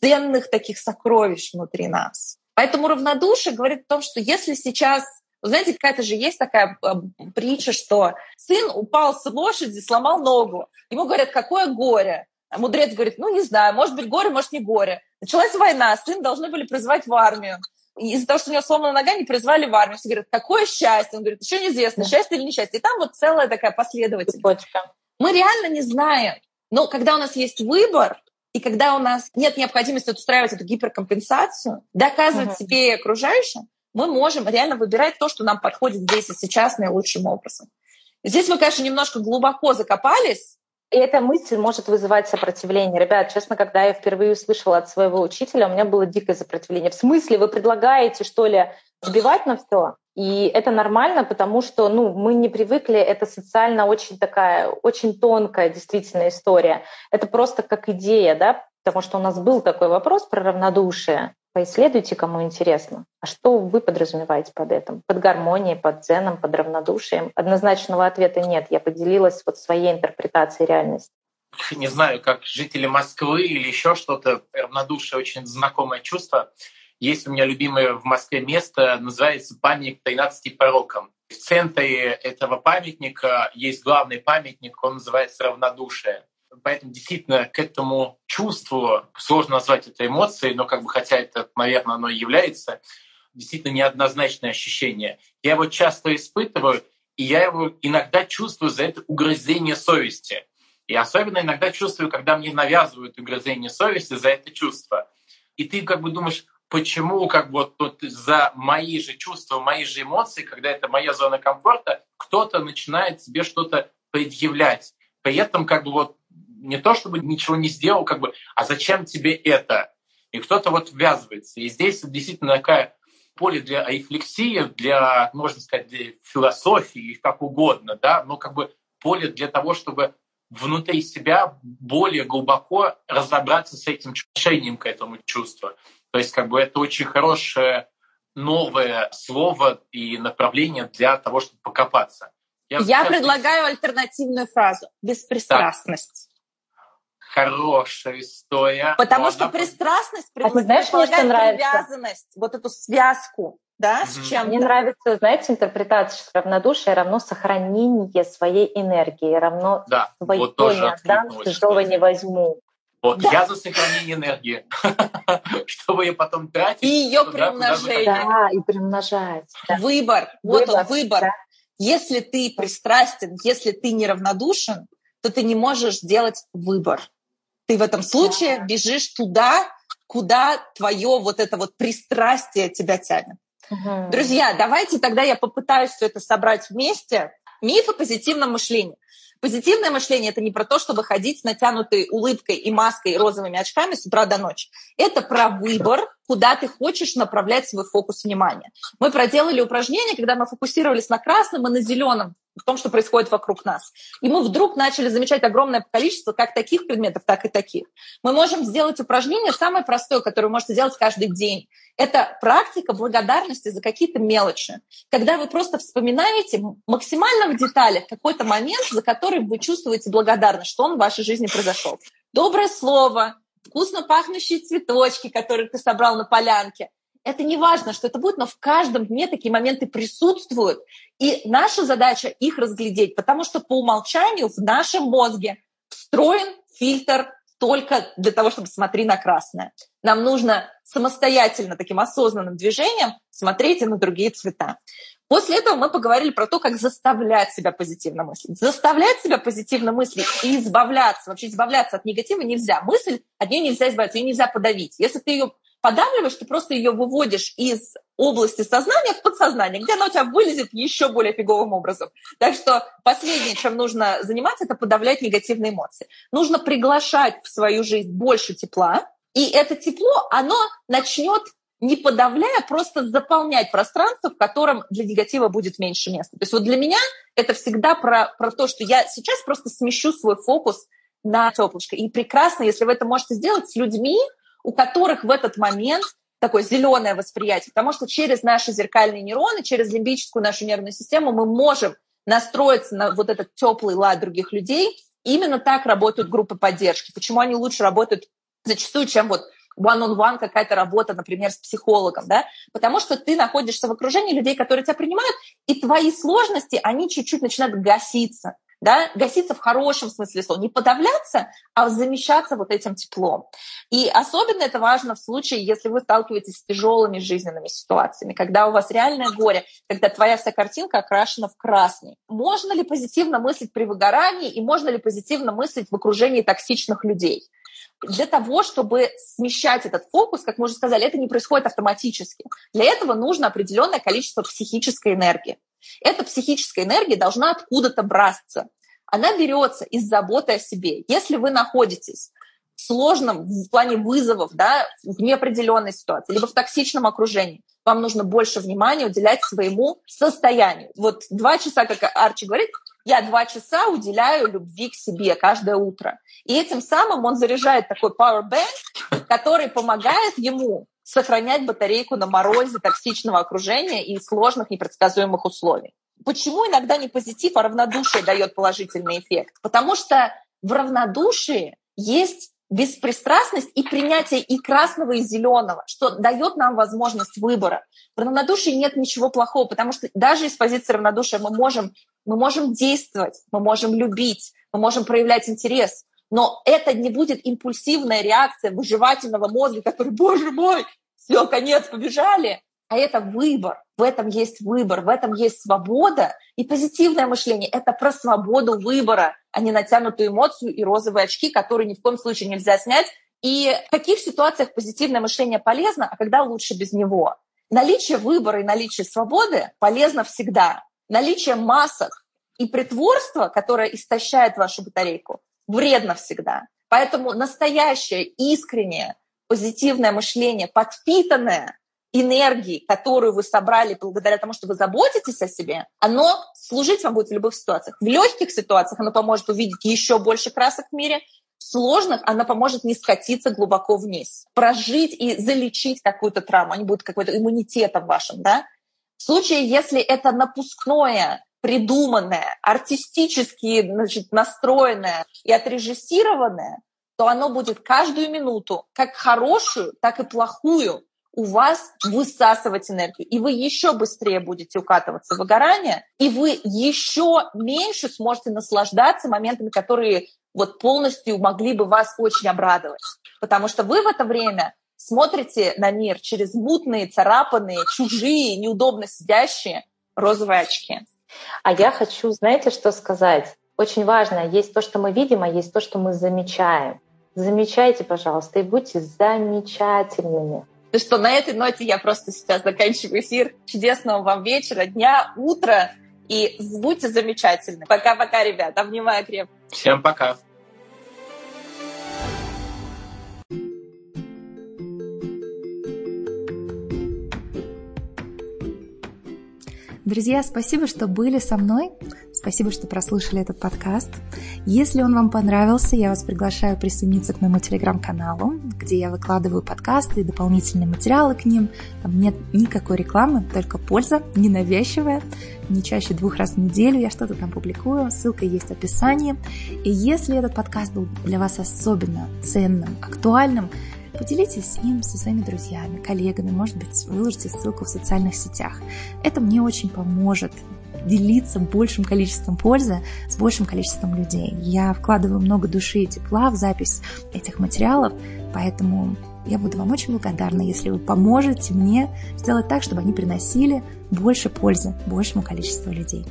ценных таких сокровищ внутри нас. Поэтому равнодушие говорит о том, что если сейчас вы знаете, какая-то же есть такая э, притча, что сын упал с лошади, сломал ногу. Ему говорят, какое горе. А мудрец говорит, ну, не знаю, может быть горе, может не горе. Началась война, сын должны были призвать в армию. Из-за того, что у него сломана нога, не призвали в армию. Все говорят, какое счастье. Он говорит, еще неизвестно, счастье или несчастье. И там вот целая такая последовательность. Мы реально не знаем. Но когда у нас есть выбор, и когда у нас нет необходимости устраивать эту гиперкомпенсацию, доказывать uh-huh. себе и окружающим, мы можем реально выбирать то, что нам подходит здесь и сейчас наилучшим образом. Здесь мы, конечно, немножко глубоко закопались. И эта мысль может вызывать сопротивление. Ребят, честно, когда я впервые услышала от своего учителя, у меня было дикое сопротивление. В смысле, вы предлагаете, что ли, сбивать на все? И это нормально, потому что ну, мы не привыкли, это социально очень такая, очень тонкая действительно история. Это просто как идея, да, потому что у нас был такой вопрос про равнодушие. Поисследуйте, кому интересно. А что вы подразумеваете под этим? Под гармонией, под дзеном, под равнодушием? Однозначного ответа нет. Я поделилась вот своей интерпретацией реальности. Не знаю, как жители Москвы или еще что-то, равнодушие очень знакомое чувство. Есть у меня любимое в Москве место, называется памятник 13 порокам. В центре этого памятника есть главный памятник, он называется «Равнодушие». Поэтому действительно к этому чувству, сложно назвать это эмоцией, но как бы хотя это, наверное, оно и является, действительно неоднозначное ощущение. Я его часто испытываю, и я его иногда чувствую за это угрызение совести. И особенно иногда чувствую, когда мне навязывают угрызение совести за это чувство. И ты как бы думаешь, почему как бы вот, за мои же чувства, мои же эмоции, когда это моя зона комфорта, кто-то начинает тебе что-то предъявлять. При этом как бы вот не то, чтобы ничего не сделал, как бы, а зачем тебе это? И кто-то вот ввязывается. И здесь действительно такая поле для рефлексии, для, можно сказать, для философии, как угодно, да, но как бы поле для того, чтобы внутри себя более глубоко разобраться с этим отношением к этому чувству. То есть как бы это очень хорошее новое слово и направление для того, чтобы покопаться. Я, Я предлагаю альтернативную фразу. Беспристрастность. Хорошая история. Потому что она... пристрастность а знаешь, привязанность, вот эту связку да, с чем Мне нравится, знаете, интерпретация, что равнодушие равно сохранение своей энергии, равно да, своей вот тоже отдам, чужого не возьму. Вот, да. я за сохранение энергии, чтобы ее потом тратить. И ее приумножение. Да, и приумножать. Да. Выбор. Вот выбор, он, выбор. Да. Если ты пристрастен, если ты неравнодушен, то ты не можешь сделать выбор. Ты в этом случае бежишь туда, куда твое вот это вот пристрастие тебя тянет. Угу. Друзья, давайте тогда я попытаюсь все это собрать вместе. Миф о позитивном мышлении. Позитивное мышление – это не про то, чтобы ходить с натянутой улыбкой и маской и розовыми очками с утра до ночи. Это про выбор, куда ты хочешь направлять свой фокус внимания. Мы проделали упражнение, когда мы фокусировались на красном и на зеленом, в том, что происходит вокруг нас. И мы вдруг начали замечать огромное количество как таких предметов, так и таких. Мы можем сделать упражнение самое простое, которое вы можете делать каждый день. Это практика благодарности за какие-то мелочи. Когда вы просто вспоминаете максимально в деталях какой-то момент, за который вы чувствуете благодарность, что он в вашей жизни произошел. Доброе слово, вкусно пахнущие цветочки, которые ты собрал на полянке. Это не важно, что это будет, но в каждом дне такие моменты присутствуют. И наша задача их разглядеть, потому что по умолчанию в нашем мозге встроен фильтр только для того, чтобы смотреть на красное. Нам нужно самостоятельно, таким осознанным движением смотреть и на другие цвета. После этого мы поговорили про то, как заставлять себя позитивно мыслить. Заставлять себя позитивно мыслить и избавляться. Вообще избавляться от негатива нельзя. Мысль, от нее нельзя избавиться, ее нельзя подавить. Если ты ее подавливаешь, ты просто ее выводишь из области сознания в подсознание, где она у тебя вылезет еще более фиговым образом. Так что последнее, чем нужно заниматься, это подавлять негативные эмоции. Нужно приглашать в свою жизнь больше тепла, и это тепло, оно начнет не подавляя, просто заполнять пространство, в котором для негатива будет меньше места. То есть вот для меня это всегда про, про то, что я сейчас просто смещу свой фокус на теплышко. И прекрасно, если вы это можете сделать с людьми, у которых в этот момент такое зеленое восприятие, потому что через наши зеркальные нейроны, через лимбическую нашу нервную систему мы можем настроиться на вот этот теплый лад других людей. Именно так работают группы поддержки. Почему они лучше работают зачастую, чем вот one-on-one какая-то работа, например, с психологом, да, потому что ты находишься в окружении людей, которые тебя принимают, и твои сложности, они чуть-чуть начинают гаситься да, гаситься в хорошем смысле слова, не подавляться, а замещаться вот этим теплом. И особенно это важно в случае, если вы сталкиваетесь с тяжелыми жизненными ситуациями, когда у вас реальное горе, когда твоя вся картинка окрашена в красный. Можно ли позитивно мыслить при выгорании и можно ли позитивно мыслить в окружении токсичных людей? Для того, чтобы смещать этот фокус, как мы уже сказали, это не происходит автоматически. Для этого нужно определенное количество психической энергии. Эта психическая энергия должна откуда-то браться. Она берется из заботы о себе. Если вы находитесь в сложном в плане вызовов, да, в неопределенной ситуации, либо в токсичном окружении, вам нужно больше внимания уделять своему состоянию. Вот два часа, как Арчи говорит, я два часа уделяю любви к себе каждое утро. И этим самым он заряжает такой power bank, который помогает ему сохранять батарейку на морозе токсичного окружения и сложных непредсказуемых условий. Почему иногда не позитив, а равнодушие дает положительный эффект? Потому что в равнодушии есть беспристрастность и принятие и красного, и зеленого, что дает нам возможность выбора. В равнодушии нет ничего плохого, потому что даже из позиции равнодушия мы можем, мы можем действовать, мы можем любить, мы можем проявлять интерес, но это не будет импульсивная реакция выживательного мозга, который, боже мой, все, конец, побежали. А это выбор. В этом есть выбор, в этом есть свобода. И позитивное мышление — это про свободу выбора, а не натянутую эмоцию и розовые очки, которые ни в коем случае нельзя снять. И в каких ситуациях позитивное мышление полезно, а когда лучше без него? Наличие выбора и наличие свободы полезно всегда. Наличие масок и притворства, которое истощает вашу батарейку, вредно всегда. Поэтому настоящее, искреннее, позитивное мышление, подпитанное энергией, которую вы собрали благодаря тому, что вы заботитесь о себе, оно служить вам будет в любых ситуациях. В легких ситуациях оно поможет увидеть еще больше красок в мире, в сложных оно поможет не скатиться глубоко вниз, прожить и залечить какую-то травму, они будут какой-то иммунитетом вашим, да. В случае, если это напускное придуманное, артистически значит, настроенное и отрежиссированное, то оно будет каждую минуту, как хорошую, так и плохую, у вас высасывать энергию, и вы еще быстрее будете укатываться в выгорание, и вы еще меньше сможете наслаждаться моментами, которые вот полностью могли бы вас очень обрадовать. Потому что вы в это время смотрите на мир через мутные, царапанные, чужие, неудобно сидящие розовые очки. А я хочу, знаете, что сказать? Очень важно, есть то, что мы видим, а есть то, что мы замечаем. Замечайте, пожалуйста, и будьте замечательными. Ну что, на этой ноте я просто сейчас заканчиваю эфир. Чудесного вам вечера, дня, утра. И будьте замечательны. Пока-пока, ребят. Обнимаю крепко. Всем пока. Друзья, спасибо, что были со мной. Спасибо, что прослушали этот подкаст. Если он вам понравился, я вас приглашаю присоединиться к моему телеграм-каналу, где я выкладываю подкасты и дополнительные материалы к ним. Там нет никакой рекламы, только польза, ненавязчивая. Не чаще двух раз в неделю я что-то там публикую, ссылка есть в описании. И если этот подкаст был для вас особенно ценным, актуальным, Поделитесь им со своими друзьями, коллегами, может быть, выложите ссылку в социальных сетях. Это мне очень поможет делиться большим количеством пользы с большим количеством людей. Я вкладываю много души и тепла в запись этих материалов, поэтому я буду вам очень благодарна, если вы поможете мне сделать так, чтобы они приносили больше пользы большему количеству людей.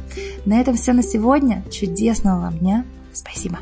На этом все на сегодня. Чудесного вам дня. Спасибо.